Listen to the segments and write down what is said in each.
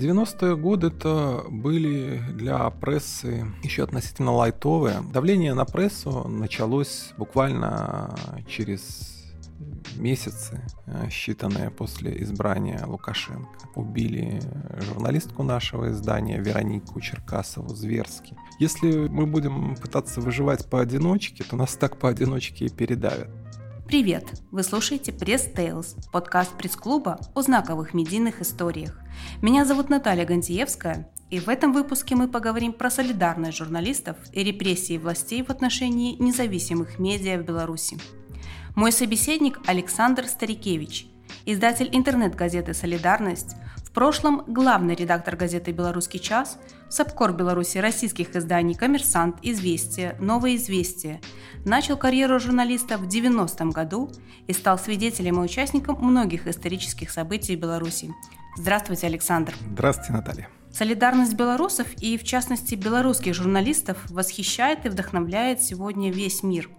90-е годы-то были для прессы еще относительно лайтовые. Давление на прессу началось буквально через месяцы, э, считанные после избрания Лукашенко. Убили журналистку нашего издания Веронику Черкасову зверски. Если мы будем пытаться выживать поодиночке, то нас так поодиночке и передавят. Привет! Вы слушаете Пресс Tales, подкаст пресс-клуба о знаковых медийных историях. Меня зовут Наталья Гантиевская, и в этом выпуске мы поговорим про солидарность журналистов и репрессии властей в отношении независимых медиа в Беларуси. Мой собеседник Александр Старикевич, издатель интернет-газеты «Солидарность», в прошлом главный редактор газеты «Белорусский час», Сапкор Беларуси российских изданий «Коммерсант», «Известия», «Новое известие». Начал карьеру журналиста в 90-м году и стал свидетелем и участником многих исторических событий Беларуси. Здравствуйте, Александр. Здравствуйте, Наталья. Солидарность белорусов и, в частности, белорусских журналистов восхищает и вдохновляет сегодня весь мир.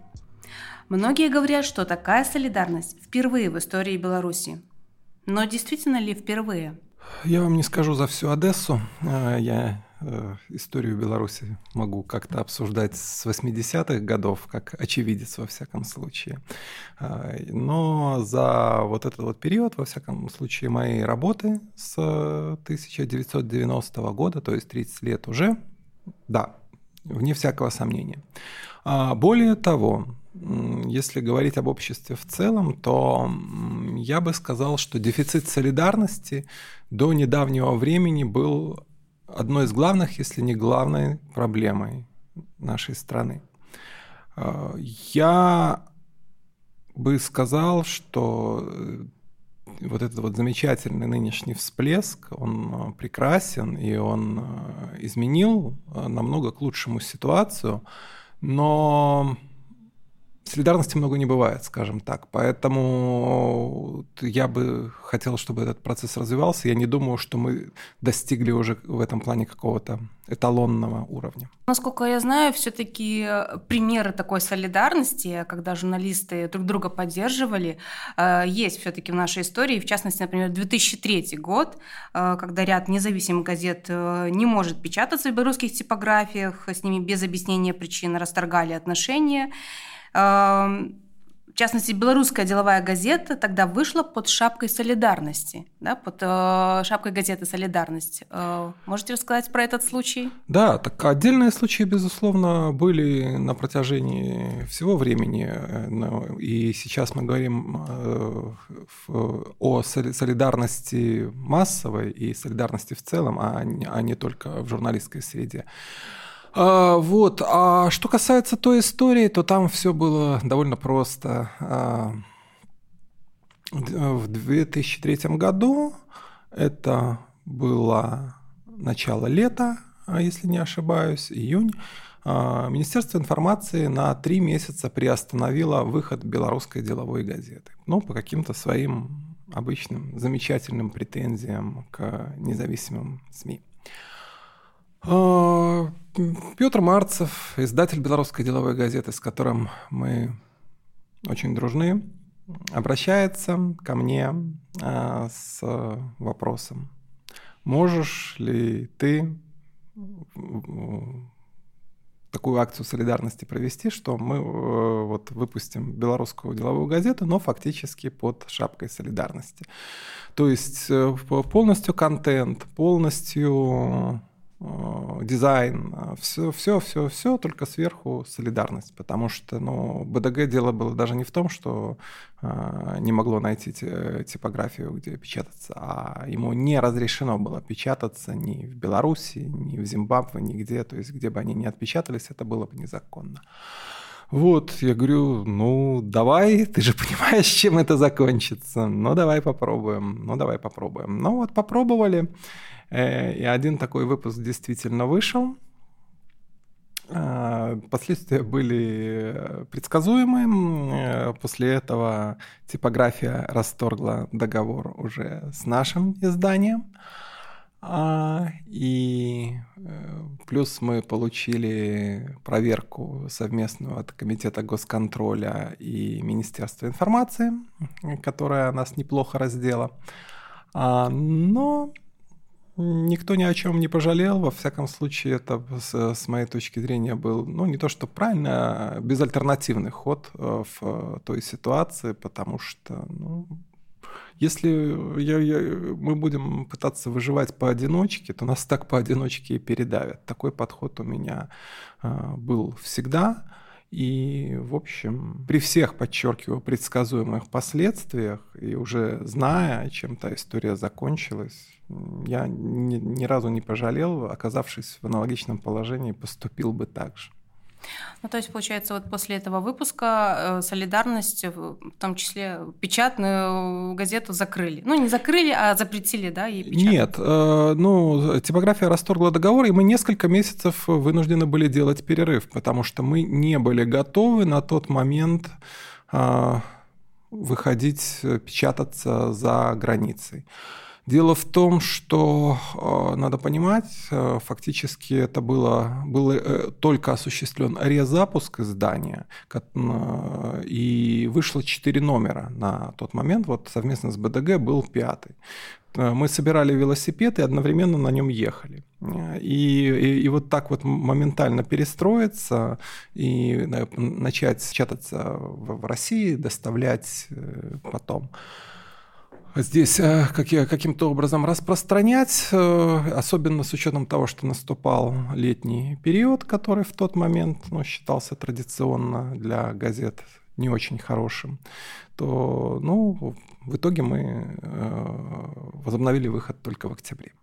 Многие говорят, что такая солидарность впервые в истории Беларуси. Но действительно ли впервые? Я вам не скажу за всю Одессу. А, я э, историю Беларуси могу как-то обсуждать с 80-х годов, как очевидец во всяком случае. А, но за вот этот вот период, во всяком случае, моей работы с 1990 года, то есть 30 лет уже, да, вне всякого сомнения. А, более того, если говорить об обществе в целом, то я бы сказал, что дефицит солидарности до недавнего времени был одной из главных, если не главной проблемой нашей страны. А, я бы сказал, что э, вот этот вот замечательный нынешний всплеск, он э, прекрасен, и он э, изменил намного к лучшему ситуацию, но солидарности много не бывает, скажем так. Поэтому я бы хотел, чтобы этот процесс развивался. Я не думаю, что мы достигли уже в этом плане какого-то эталонного уровня. Насколько я знаю, все-таки примеры такой солидарности, когда журналисты друг друга поддерживали, э, есть все-таки в нашей истории. В частности, например, 2003 год, э, когда ряд независимых газет э, не может печататься в белорусских типографиях, с ними без объяснения причин расторгали отношения. В частности, белорусская деловая газета тогда вышла под шапкой солидарности, да, под э, шапкой газеты «Солидарность». Э, можете рассказать про этот случай? Да, так отдельные случаи, безусловно, были на протяжении всего времени. Э, и сейчас мы говорим э, о солидарности массовой и солидарности в целом, а а не только в журналистской среде. А, вот. А что касается той истории, то там все было довольно просто. А, в 2003 году это было начало лета, а, если не ошибаюсь, июнь. А, Министерство информации на три месяца приостановило выход белорусской деловой газеты. Ну, по каким-то своим обычным замечательным претензиям к независимым СМИ. А, Петр Марцев, издатель белорусской деловой газеты, с которым мы очень дружны, обращается ко мне а, с вопросом, можешь ли ты такую акцию солидарности провести, что мы э, вот выпустим белорусскую деловую газету, но фактически под шапкой солидарности. То есть э, полностью контент, полностью Э, дизайн, все, все, все, все, только сверху солидарность, потому что, ну, БДГ дело было даже не в том, что э, не могло найти типографию, где печататься, а ему не разрешено было печататься ни в Беларуси, ни в Зимбабве, нигде, то есть где бы они ни отпечатались, это было бы незаконно. Вот, я говорю, ну, давай, ты же понимаешь, чем это закончится. Ну, давай попробуем, ну, давай попробуем. Ну, вот попробовали. Э, и один такой выпуск действительно вышел. Э, последствия были предсказуемы. Э, после этого типография расторгла договор уже с нашим изданием. А, и плюс мы получили проверку совместную от Комитета госконтроля и Министерства информации, которая нас неплохо раздела. Но Никто ни о чем не пожалел. Во всяком случае, это с, с моей точки зрения был, ну, не то что правильно, а безальтернативный ход э, в э, той ситуации, потому что, ну, если я, я, мы будем пытаться выживать поодиночке, то нас так поодиночке и передавят. Такой подход у меня э, был всегда. И, в общем, при всех, подчеркиваю, предсказуемых последствиях, и уже зная, чем та история закончилась, я ни, ни разу не пожалел, оказавшись в аналогичном положении, поступил бы так же. Ну, то есть, получается, вот после этого выпуска э, «Солидарность», в том числе печатную газету закрыли. Ну, не закрыли, а запретили, да, ей печатать? Нет, э, ну, типография расторгла договор, и мы несколько месяцев вынуждены были делать перерыв, потому что мы не были готовы на тот момент э, выходить, печататься за границей. Дело в том, что э, надо понимать, э, фактически это было, был э, только осуществлен резапуск издания, и вышло четыре номера на тот момент, вот совместно с БДГ был пятый. Мы собирали велосипед и одновременно на нем ехали. И, и, и вот так вот моментально перестроиться и начать печататься в России, доставлять потом здесь э, каким-то образом распространять, э, особенно с учетом того, что наступал летний период, который в тот момент ну, считался традиционно для газет не очень хорошим, то ну, в итоге мы э, возобновили выход только в октябре.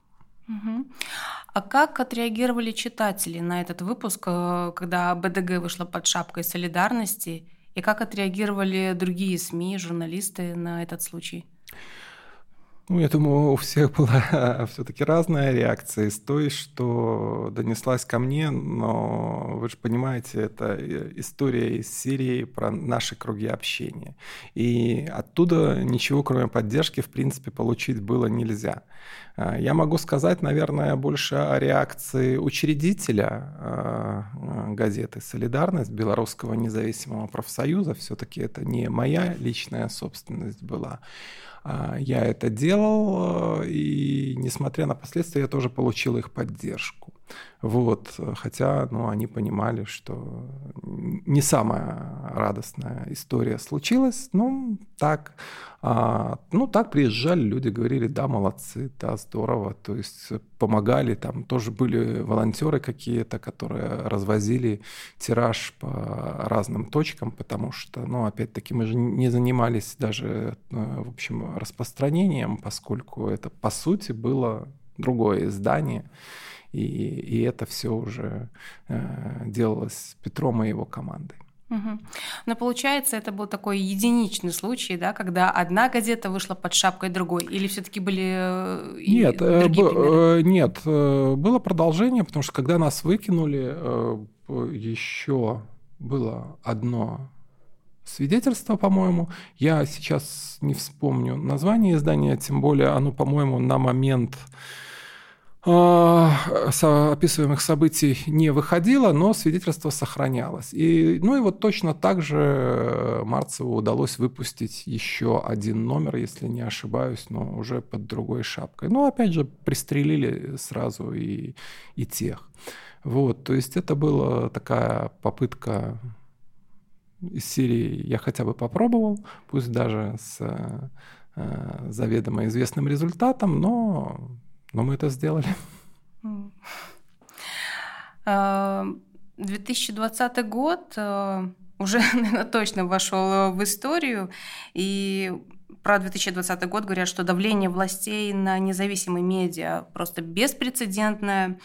А как отреагировали читатели на этот выпуск, когда БДГ вышла под шапкой солидарности, и как отреагировали другие СМИ, журналисты на этот случай? Ну, я думаю, у всех была все-таки разная реакция из той, что донеслась ко мне, но вы же понимаете, это история из Сирии про наши круги общения. И оттуда ничего, кроме поддержки, в принципе, получить было нельзя. А, я могу сказать, наверное, больше о реакции учредителя а, газеты «Солидарность» Белорусского независимого профсоюза. Все-таки это не моя личная собственность была. А, я это делал, э, и несмотря на последствия, я тоже получил их поддержку. Вот, хотя, ну, они понимали, что не самая радостная история случилась, ну, так, а, ну, так приезжали люди, говорили, да, молодцы, да, здорово, то есть помогали, там тоже были волонтеры какие-то, которые развозили тираж по разным точкам, потому что, ну, опять-таки, мы же не занимались даже, э, в общем, распространением, поскольку это, по сути, было другое издание, и, и это все уже э, делалось Петром и его командой. Угу. Но получается, это был такой единичный случай, да, когда одна газета вышла под шапкой другой, или все-таки были э, нет, э, другие б, нет, было продолжение, потому что когда нас выкинули, еще было одно свидетельство, по-моему. Я сейчас не вспомню название издания, тем более оно, по-моему, на момент описываемых событий не выходило, но свидетельство сохранялось. И, ну и вот точно так же э, Марцеву удалось выпустить еще один номер, если не ошибаюсь, но уже под другой шапкой. Но опять же пристрелили сразу и, и тех. Вот, то есть это была такая попытка из серии «Я хотя бы попробовал», пусть даже с э, заведомо известным результатом, но но мы это сделали. 2020 а, год э, уже, наверное, точно вошел в историю. И про 2020 год говорят, что давление властей на независимые медиа просто беспрецедентное.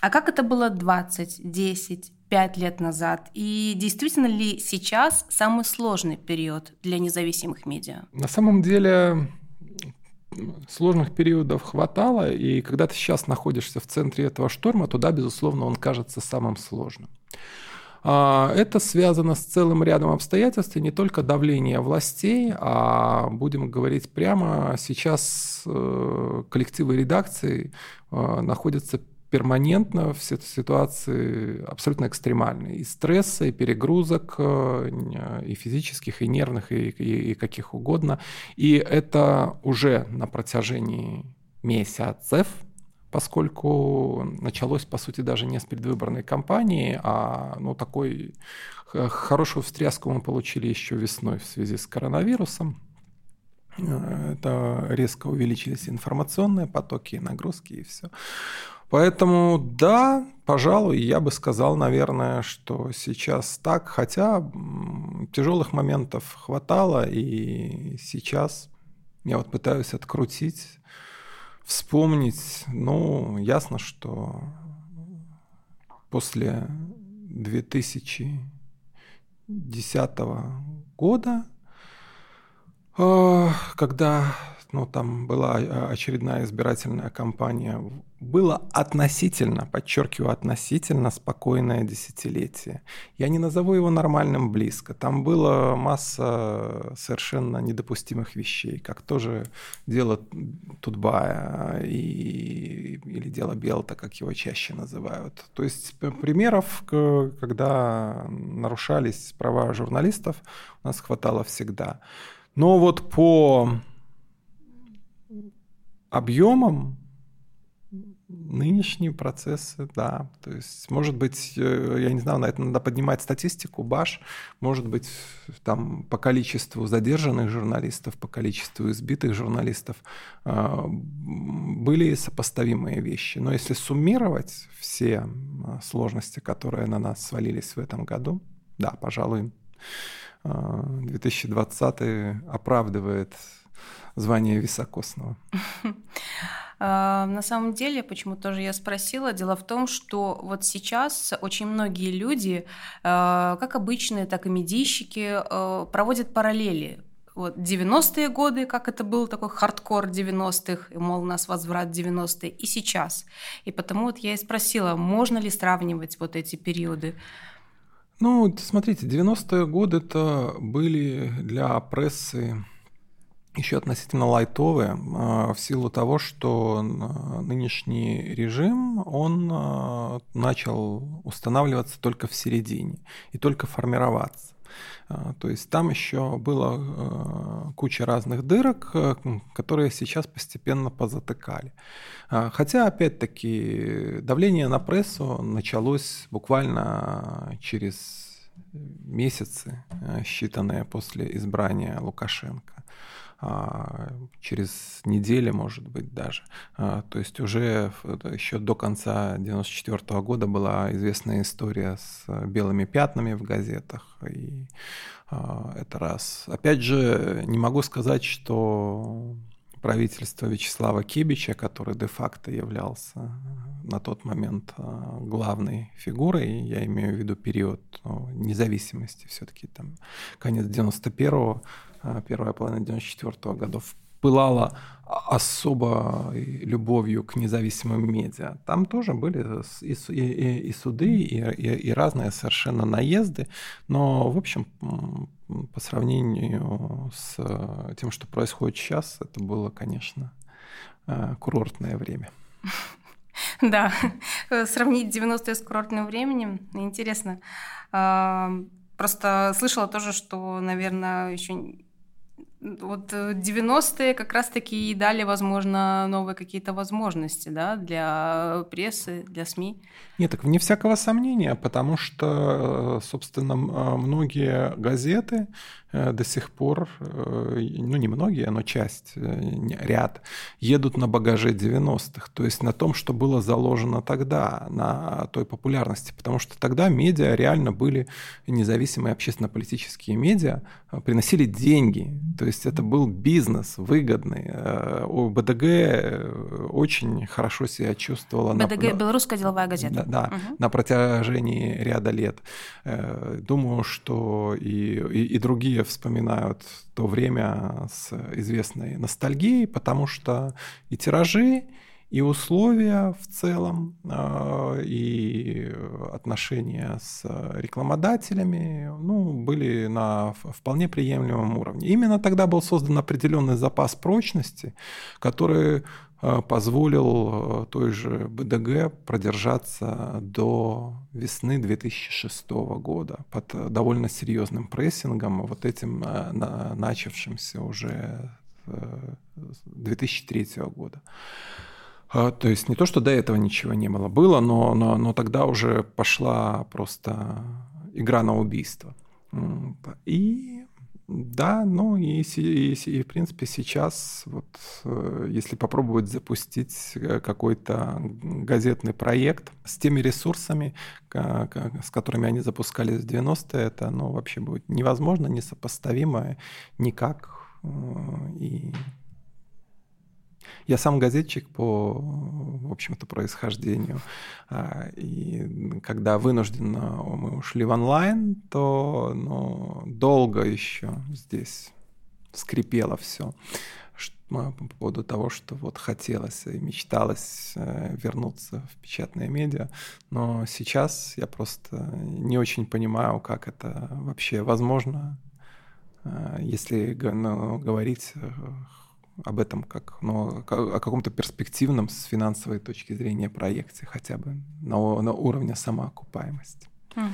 А как это было 20, 10, 5 лет назад? И действительно ли сейчас самый сложный период для независимых медиа? На самом деле сложных периодов хватало, и когда ты сейчас находишься в центре этого шторма, туда, безусловно, он кажется самым сложным. А, это связано с целым рядом обстоятельств, и не только давление властей, а, будем говорить прямо, сейчас э, коллективы редакции э, находятся перманентно в ситуации абсолютно экстремальной. И стресса, и перегрузок, э, и физических, и нервных, и, и, и каких угодно. И это уже на протяжении месяцев поскольку началось, по сути, даже не с предвыборной кампании, а ну, такой хорошую встряску мы получили еще весной в связи с коронавирусом. Это резко увеличились информационные потоки, нагрузки и все. Поэтому да, пожалуй, я бы сказал, наверное, что сейчас так, хотя тяжелых моментов хватало, и сейчас я вот пытаюсь открутить, вспомнить. Ну, ясно, что после 2010 года, когда ну, там была э, очередная избирательная кампания, было относительно, подчеркиваю, относительно спокойное десятилетие. Я не назову его нормальным близко. Там была масса совершенно недопустимых вещей, как тоже дело Тутбая и, или дело Белта, как его чаще называют. То есть примеров, когда нарушались права журналистов, у нас хватало всегда. Но вот по объемом нынешние процессы, да. То есть, может быть, э, я не знаю, на это надо поднимать статистику, БАШ, может быть, там по количеству задержанных журналистов, по количеству избитых журналистов э, были сопоставимые вещи. Но если суммировать все э, сложности, которые на нас свалились в этом году, да, пожалуй, 2020 оправдывает звание високосного. А, на самом деле, почему тоже я спросила, дело в том, что вот сейчас очень многие люди, а, как обычные, так и медийщики, проводят параллели вот 90-е годы, как это был такой хардкор 90-х, и, мол, у нас возврат 90-е, и сейчас. И потому вот я и спросила, можно ли сравнивать вот эти периоды? Ну, смотрите, 90-е годы это были для прессы еще относительно лайтовые а, в силу того, что нынешний режим, он а, начал устанавливаться только в середине и только формироваться. А, то есть там еще было куча разных дырок, которые сейчас постепенно позатыкали. Хотя, опять-таки, давление на прессу началось буквально через месяцы, считанные после избрания Лукашенко. А, через неделю, может быть, даже. А, то есть уже еще до конца 94 года была известная история с белыми пятнами в газетах. И а, это раз. Опять же, не могу сказать, что правительство Вячеслава Кибича, который де-факто являлся на тот момент главной фигурой, я имею в виду период ну, независимости, все-таки там конец 91-го, а, первая половина 94 годов пылала особо любовью к независимым медиа. Там тоже были и, и, и суды, и, и, и разные совершенно наезды, но, в общем, по сравнению с тем, что происходит сейчас, это было, конечно, э, курортное время. Да, сравнить 90-е с курортным временем интересно. А, просто слышала тоже, что, наверное, еще вот 90-е э, как раз-таки и дали, возможно, новые какие-то возможности да, для прессы, для СМИ. Нет, так вне всякого сомнения, потому что, э, собственно, э, многие газеты до сих пор, ну не многие, но часть, ряд, едут на багаже 90-х, то есть на том, что было заложено тогда, на той популярности, потому что тогда медиа реально были независимые общественно-политические медиа, приносили деньги, то есть это был бизнес выгодный. БДГ очень хорошо себя чувствовала. БДГ на, Белорусская деловая газета. Да, да угу. на протяжении ряда лет. Э, думаю, что и, и, и другие вспоминают то время с известной ностальгией, потому что и тиражи, и условия в целом, а, и отношения с рекламодателями ну, были на вполне приемлемом уровне. Именно тогда был создан определенный запас прочности, который а, позволил а, той же БДГ продержаться до весны 2006 года под довольно серьезным прессингом, вот этим начавшимся уже 2003 года. А, то есть не то, что до этого ничего не было, было, но, но, но тогда уже пошла просто игра на убийство. И да, ну и, и, и в принципе сейчас вот э, если попробовать запустить э, какой-то газетный проект с теми ресурсами, с которыми они запускались в 90-е, это ну, вообще будет невозможно, несопоставимо никак. Э, и я сам газетчик по, в общем-то, происхождению. А, и когда вынужденно мы ушли в онлайн, то ну, долго еще здесь скрипело все по поводу того, что вот хотелось и мечталось э, вернуться в печатные медиа. Но сейчас я просто не очень понимаю, как это вообще возможно, э, если ну, говорить э, об этом как ну, о каком-то перспективном с финансовой точки зрения проекте хотя бы на, на уровне самоокупаемости. Угу.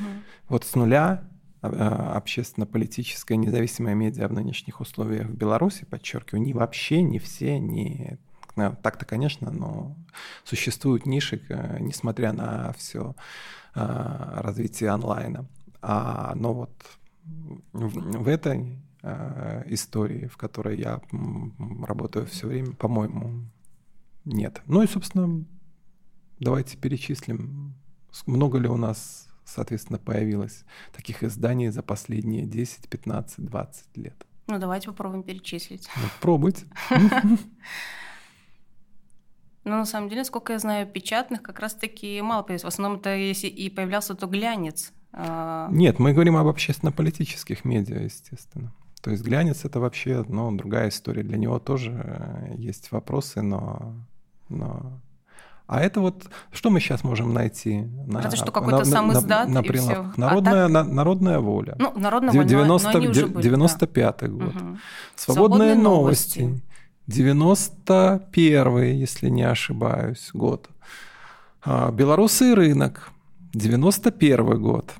Вот с нуля а, общественно-политическое независимое медиа в нынешних условиях в Беларуси, подчеркиваю, не вообще, не все, не так-то, конечно, но существуют ниши, несмотря на все развитие онлайна. А, но вот в, в этой Э, истории, в которой я работаю все время, по-моему, нет. Ну и, собственно, давайте перечислим, много ли у нас, соответственно, появилось таких изданий за последние 10, 15, 20 лет. Ну, давайте попробуем перечислить. Ну, пробуйте. Ну, на самом деле, сколько я знаю, печатных как раз-таки мало появилось. В основном это если и появлялся, то глянец. А нет, мы говорим об общественно-политических медиа, естественно. То есть глянец это вообще ну, другая история. Для него тоже э, есть вопросы, но, но... А это вот, что мы сейчас можем найти? На, Разве что какой-то сам издат на, на, все. Народная, а так... на, народная воля. Ну, народная воля, 90, но они уже были, 95 да. год. Угу. Свободные, Свободные новости. новости. 91 если не ошибаюсь, год. А, Белорусы и рынок. 91 год.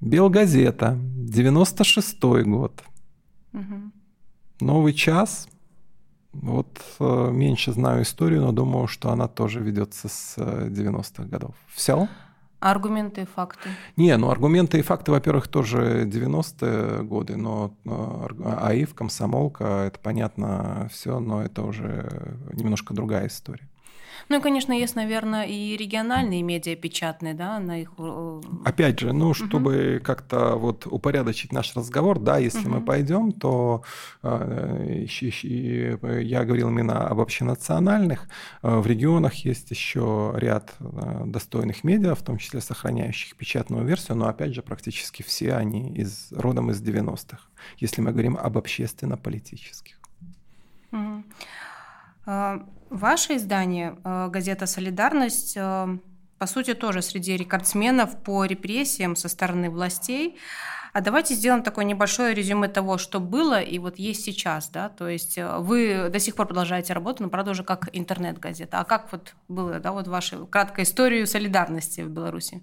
Белгазета. 96 год. Угу. Новый час. Вот э, меньше знаю историю, но думаю, что она тоже ведется с 90-х э, годов. Все? аргументы и факты? Не, ну аргументы и факты, во-первых, тоже 90-е годы, но АИФ, комсомолка, это понятно все, но это уже немножко другая история. Ну и, конечно, есть, наверное, и региональные медиа печатные, да, на их... Э, Опять же, ну, чтобы угу. как-то вот упорядочить наш разговор, да, если угу. мы пойдем, то э, я говорил именно об общенациональных. Э, в регионах есть еще ряд достойных медиа, в том числе сохраняющих печатную версию, но, опять же, практически все они из, родом из 90-х, если мы говорим об общественно-политических. Угу. Ваше издание, э, газета «Солидарность», э, по сути, тоже среди рекордсменов по репрессиям со стороны властей. А давайте сделаем такое небольшое резюме того, что было и вот есть сейчас, да, то есть э, вы до сих пор продолжаете работу, но, правда, уже как интернет-газета. А как вот было, да, вот ваша краткая история солидарности в Беларуси?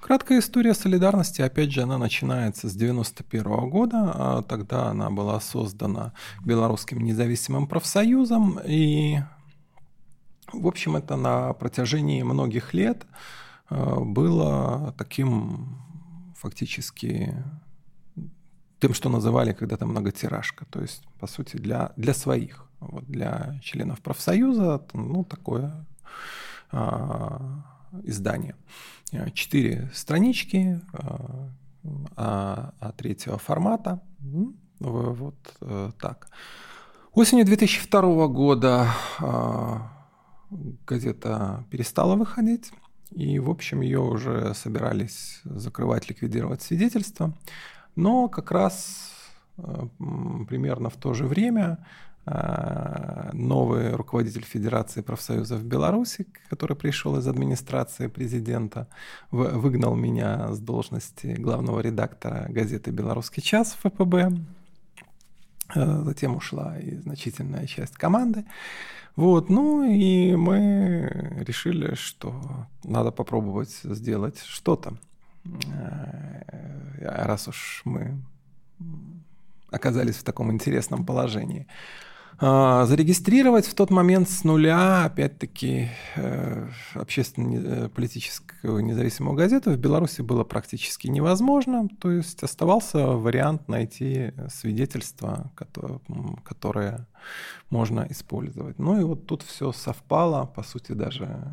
Краткая история солидарности, опять же, она начинается с 91 года. А тогда она была создана Белорусским независимым профсоюзом. И, в общем, это на протяжении многих лет э, было таким фактически тем, что называли когда-то многотиражка. То есть, по сути, для, для своих, вот для членов профсоюза, ну, такое а, издание. Четыре странички а, а третьего формата. Вот э, так. Осенью 2002 года а, газета перестала выходить, и, в общем, ее уже собирались закрывать, ликвидировать свидетельство. Но как раз э, примерно в то же время новый руководитель Федерации профсоюзов Беларуси, который пришел из администрации президента, выгнал меня с должности главного редактора газеты «Белорусский час» ФПБ. Э, затем ушла и значительная часть команды. Вот, ну и мы решили, что надо попробовать сделать что-то, э, раз уж мы оказались в таком интересном положении. А, зарегистрировать в тот момент с нуля, опять-таки, э, общественно-политическую независимую газету в Беларуси было практически невозможно. То есть оставался вариант найти свидетельства, которые можно использовать. Ну и вот тут все совпало, по сути, даже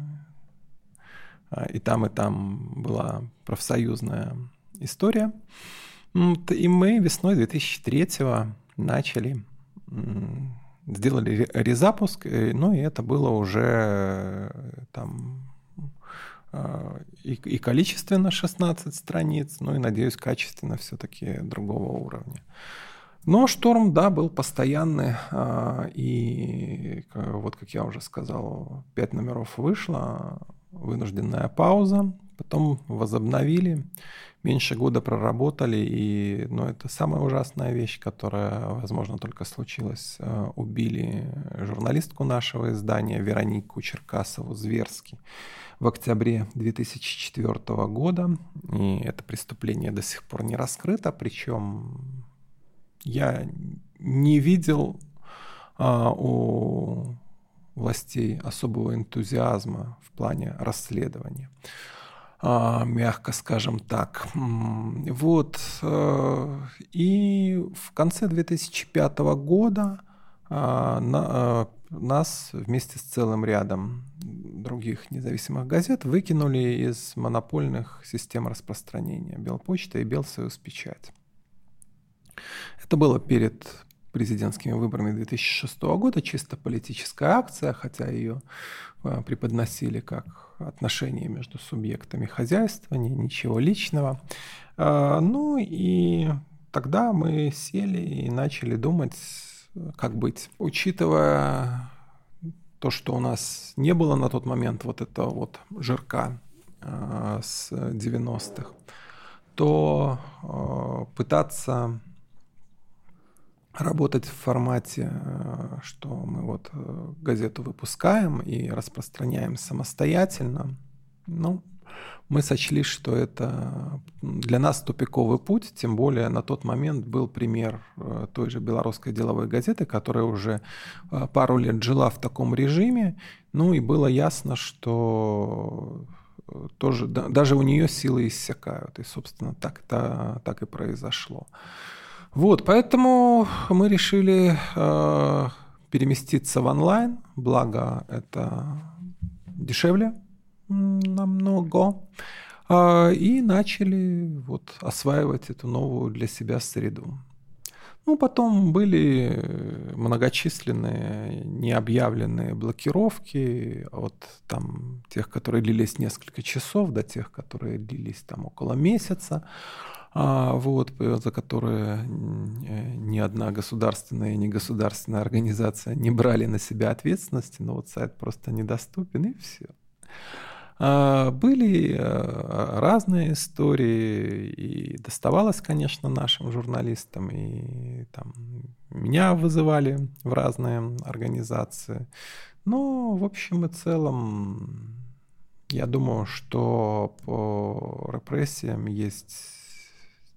а, и там, и там была профсоюзная история. И мы весной 2003 начали сделали резапуск, э, ну и это было уже э, там э, и, и количественно 16 страниц, ну и, надеюсь, качественно все-таки другого уровня. Но шторм, да, был постоянный, и вот, как я уже сказал, пять номеров вышло, вынужденная пауза, потом возобновили, меньше года проработали, и ну, это самая ужасная вещь, которая, возможно, только случилась. Э, убили журналистку нашего издания Веронику Черкасову зверски в октябре 2004 года. И это преступление до сих пор не раскрыто, причем я не видел а, у властей особого энтузиазма в плане расследования. А, мягко скажем так. Вот. Э, и в конце 2005 года а, э, нас вместе с целым рядом других независимых газет выкинули из монопольных систем распространения Белпочта и Белсоюз Печать. Это было перед президентскими выборами 2006 года, чисто политическая акция, хотя ее преподносили как отношения между субъектами хозяйства, ничего личного. А, ну и тогда мы сели и начали думать, как быть. Учитывая то, что у нас не было на тот момент вот этого вот жирка а, с 90-х, то а, пытаться работать в формате, э, что мы вот э, газету выпускаем и распространяем самостоятельно, ну, мы сочли, что это для нас тупиковый путь, тем более на тот момент был пример э, той же белорусской деловой газеты, которая уже пару лет жила в таком режиме, ну и было ясно, что тоже, даже у нее силы иссякают, и, собственно, так, это, так и произошло. Вот, поэтому мы решили э, переместиться в онлайн, благо это дешевле намного, э, и начали вот осваивать эту новую для себя среду. Ну, потом были многочисленные необъявленные блокировки от там, тех, которые длились несколько часов, до тех, которые длились там около месяца а, вот, за которые ни одна государственная и негосударственная организация не брали на себя ответственности, но вот сайт просто недоступен, и все. А, были а, разные истории, и доставалось, конечно, нашим журналистам, и там меня вызывали в разные организации. Но, в общем и целом, я думаю, что по репрессиям есть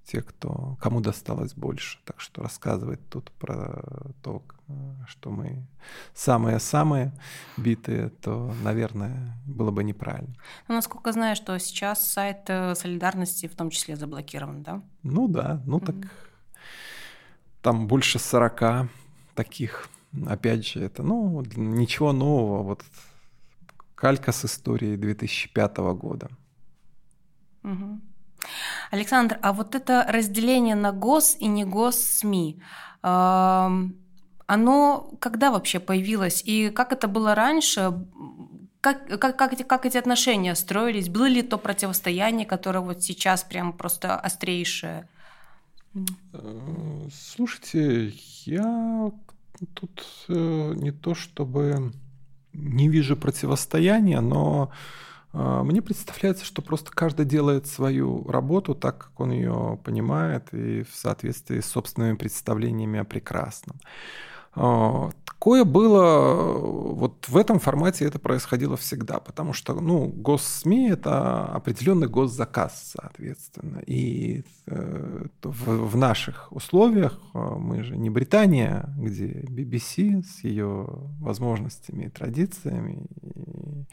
те, кто, кому досталось больше. Так что рассказывать тут про то, что мы самые-самые битые, то, наверное, было бы неправильно. Ну, насколько знаю, что сейчас сайт э, солидарности в том числе заблокирован, да? Ну да, ну mm-hmm. так там больше 40 таких. Опять же, это, ну, ничего нового. Вот калька с историей 2005 года. Угу. Александр, а вот это разделение на гос и не гос СМИ, оно когда вообще появилось и как это было раньше? Как, как, как, эти, как эти отношения строились? Было ли то противостояние, которое вот сейчас прям просто острейшее? Э, слушайте, я тут э, не то чтобы не вижу противостояния, но мне представляется, что просто каждый делает свою работу так, как он ее понимает, и в соответствии с собственными представлениями о прекрасном. Такое было, вот в этом формате это происходило всегда, потому что, ну, госсми – это определенный госзаказ, соответственно. И э, в, в наших условиях, э, мы же не Британия, где BBC с ее возможностями и традициями, и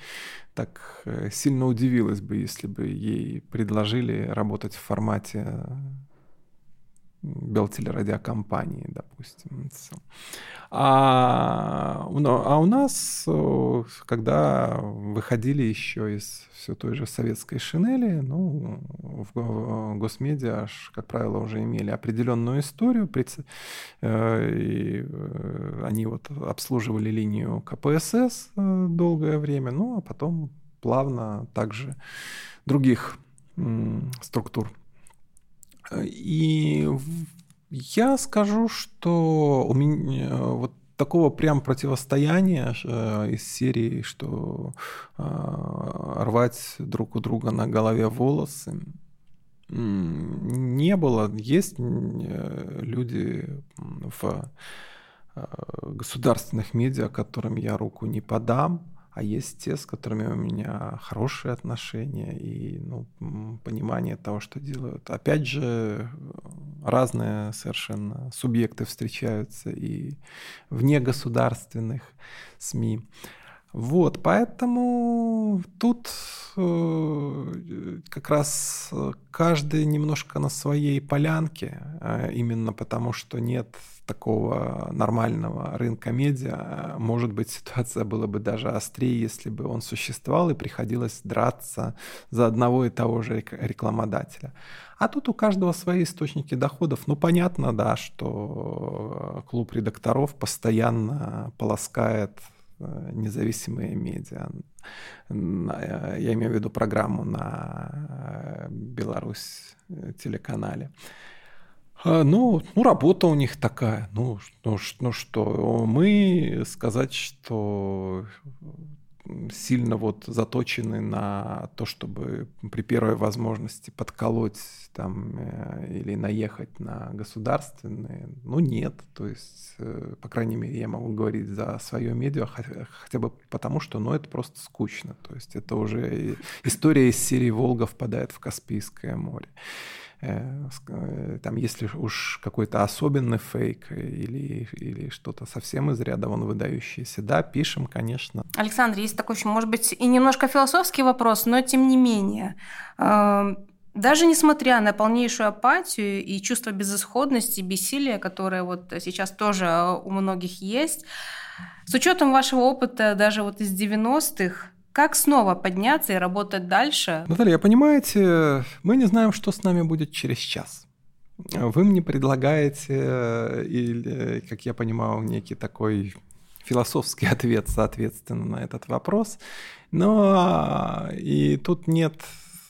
так э, сильно удивилась бы, если бы ей предложили работать в формате Белтелерадиокомпании, допустим. А, а у нас, когда выходили еще из все той же советской шинели, ну, в госмедиа, как правило, уже имели определенную историю, э, и э, они вот обслуживали линию КПСС э, долгое время, ну, а потом плавно также других структур и я скажу, что у меня вот такого прям противостояния э, из серии, что э, рвать друг у друга на голове волосы, не было. Есть э, люди в государственных медиа, которым я руку не подам, а есть те, с которыми у меня хорошие отношения и ну, понимание того, что делают. Опять же, разные совершенно субъекты встречаются и вне государственных СМИ. Вот, поэтому тут э, как раз каждый немножко на своей полянке, э, именно потому что нет такого нормального рынка медиа. Может быть, ситуация была бы даже острее, если бы он существовал и приходилось драться за одного и того же рекламодателя. А тут у каждого свои источники доходов. Ну, понятно, да, что клуб редакторов постоянно полоскает э, независимые медиа. Я имею в виду программу на э, Беларусь э, телеканале. А, ну, ну, работа у них такая. Ну, ну, ну что, мы сказать, что сильно вот заточены на то, чтобы при первой возможности подколоть там э, или наехать на государственные, ну нет, то есть, э, по крайней мере, я могу говорить за свое медиа, хотя, хотя бы потому, что, ну, это просто скучно, то есть это уже история из серии «Волга впадает в Каспийское море». Э, э, там, если уж какой-то особенный фейк или, или что-то совсем из ряда вон выдающееся, да, пишем, конечно. Александр, есть такой еще, может быть, и немножко философский вопрос, но тем не менее. Эм, даже несмотря на полнейшую апатию и чувство безысходности, бессилия, которое вот сейчас тоже у многих есть, с учетом вашего опыта даже вот из 90-х, как снова подняться и работать дальше? Наталья, понимаете, мы не знаем, что с нами будет через час. Вы мне предлагаете, или, как я понимаю, некий такой философский ответ, соответственно, на этот вопрос. Но и тут нет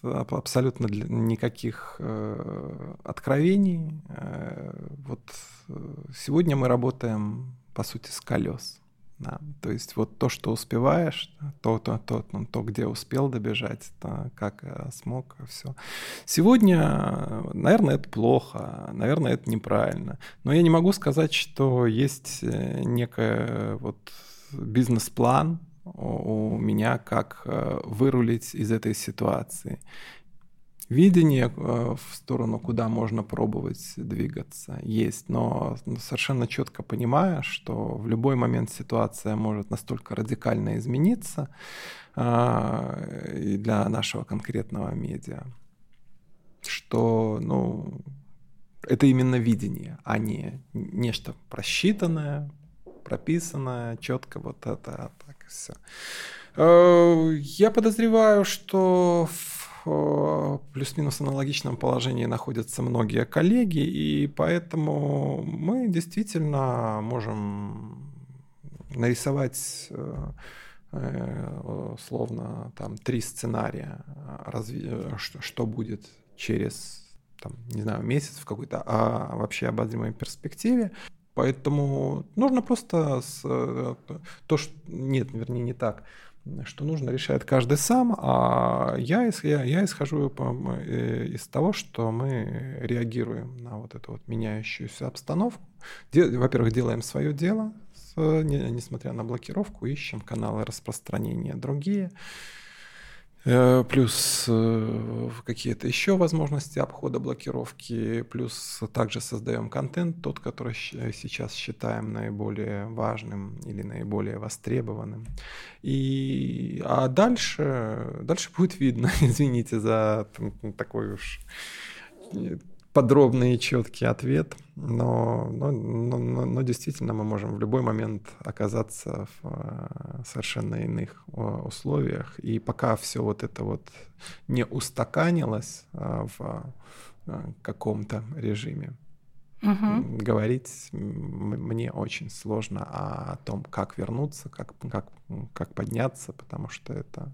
абсолютно никаких э, откровений. Э, вот э, сегодня мы работаем, по сути, с колес. Да, то есть вот то, что успеваешь, то, то, то, то, то где успел добежать, то, как э, смог, все. Сегодня, наверное, это плохо, наверное, это неправильно. Но я не могу сказать, что есть э, некая вот бизнес-план у меня, как э, вырулить из этой ситуации видение э, в сторону, куда можно пробовать двигаться, есть, но совершенно четко понимая, что в любой момент ситуация может настолько радикально измениться а, и для нашего конкретного медиа, что, ну, это именно видение, а не нечто просчитанное, прописанное, четко вот это так и все. Э, я подозреваю, что в плюс-минус аналогичном положении находятся многие коллеги, и поэтому мы действительно можем нарисовать э, э, словно там три сценария, что, будет через там, не знаю, месяц в какой-то а вообще обозримой перспективе. Поэтому нужно просто с, э, то, что нет, вернее, не так что нужно, решает каждый сам, а я, я, я исхожу э, из того, что мы реагируем на вот эту вот меняющуюся обстановку. Во-первых, делаем свое дело, несмотря на блокировку, ищем каналы распространения другие. Э, плюс э, какие-то еще возможности обхода блокировки, плюс также создаем контент, тот, который сейчас считаем наиболее важным или наиболее востребованным. И, а дальше, дальше будет видно, извините за такой уж подробный и четкий ответ, но, но, но, но действительно мы можем в любой момент оказаться в э, совершенно иных условиях. И пока все вот это вот не устаканилось э, в э, каком-то режиме, угу. говорить мне очень сложно о том, как вернуться, как, как, как подняться, потому что это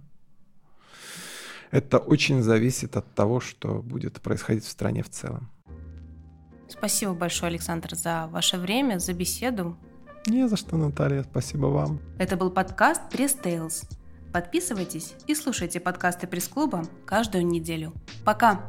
это очень зависит от того, что будет происходить в стране в целом. Спасибо большое, Александр, за ваше время, за беседу. Не за что, Наталья, спасибо вам. Это был подкаст Press Tales. Подписывайтесь и слушайте подкасты пресс-клуба каждую неделю. Пока!